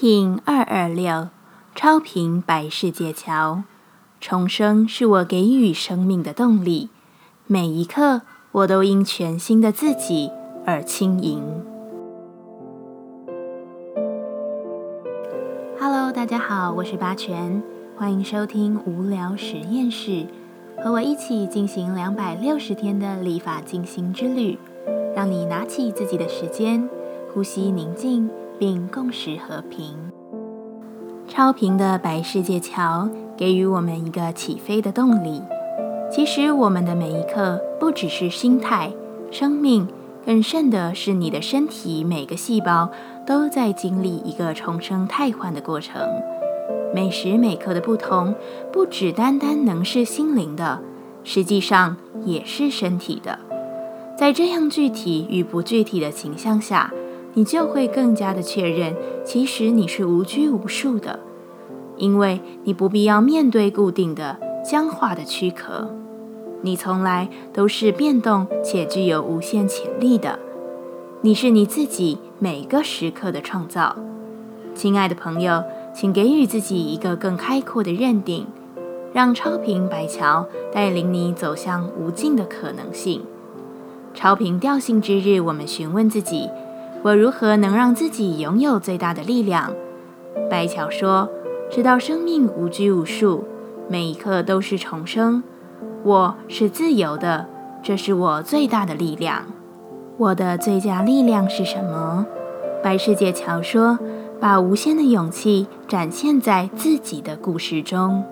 King 二二六超频白世界桥，重生是我给予生命的动力。每一刻，我都因全新的自己而轻盈。Hello，大家好，我是八全，欢迎收听无聊实验室，和我一起进行两百六十天的立法进行之旅，让你拿起自己的时间，呼吸宁静。并共识和平。超频的白世界桥给予我们一个起飞的动力。其实，我们的每一刻不只是心态、生命，更甚的是你的身体每个细胞都在经历一个重生汰换的过程。每时每刻的不同，不只单单能是心灵的，实际上也是身体的。在这样具体与不具体的形象下。你就会更加的确认，其实你是无拘无束的，因为你不必要面对固定的僵化的躯壳，你从来都是变动且具有无限潜力的。你是你自己每个时刻的创造，亲爱的朋友，请给予自己一个更开阔的认定，让超频白桥带领你走向无尽的可能性。超频调性之日，我们询问自己。我如何能让自己拥有最大的力量？白桥说：“知道生命无拘无束，每一刻都是重生。我是自由的，这是我最大的力量。我的最佳力量是什么？”白世界桥说：“把无限的勇气展现在自己的故事中。”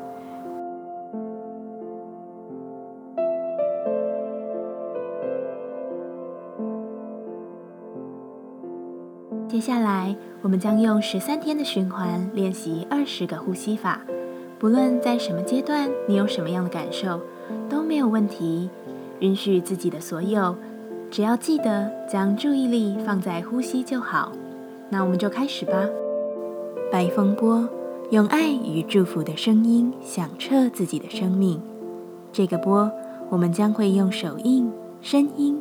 接下来，我们将用十三天的循环练习二十个呼吸法。不论在什么阶段，你有什么样的感受，都没有问题。允许自己的所有，只要记得将注意力放在呼吸就好。那我们就开始吧。白风波，用爱与祝福的声音响彻自己的生命。这个波，我们将会用手印、声音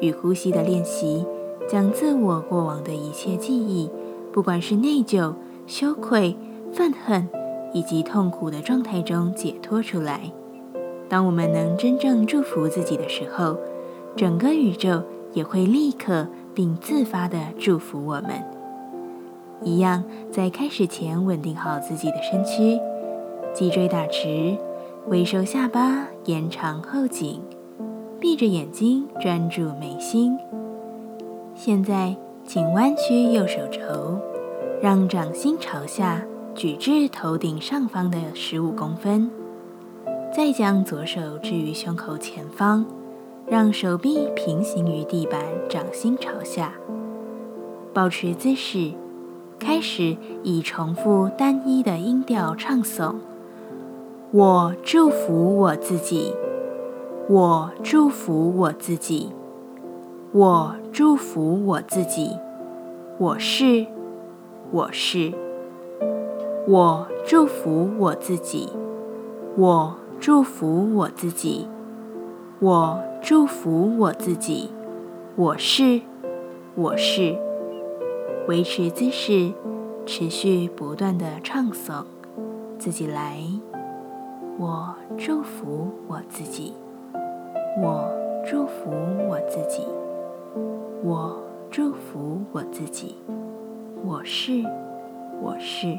与呼吸的练习。将自我过往的一切记忆，不管是内疚、羞愧、愤恨以及痛苦的状态中解脱出来。当我们能真正祝福自己的时候，整个宇宙也会立刻并自发地祝福我们。一样，在开始前稳定好自己的身躯，脊椎打直，微收下巴，延长后颈，闭着眼睛专注眉心。现在，请弯曲右手肘，让掌心朝下举至头顶上方的十五公分。再将左手置于胸口前方，让手臂平行于地板，掌心朝下。保持姿势，开始以重复单一的音调唱诵：“我祝福我自己，我祝福我自己。”我祝福我自己，我是，我是。我祝福我自己，我祝福我自己，我祝福我自己，我是，我是。维持姿势，持续不断的唱诵，自己来。我祝福我自己，我祝福我自己。我祝福我自己，我是，我是。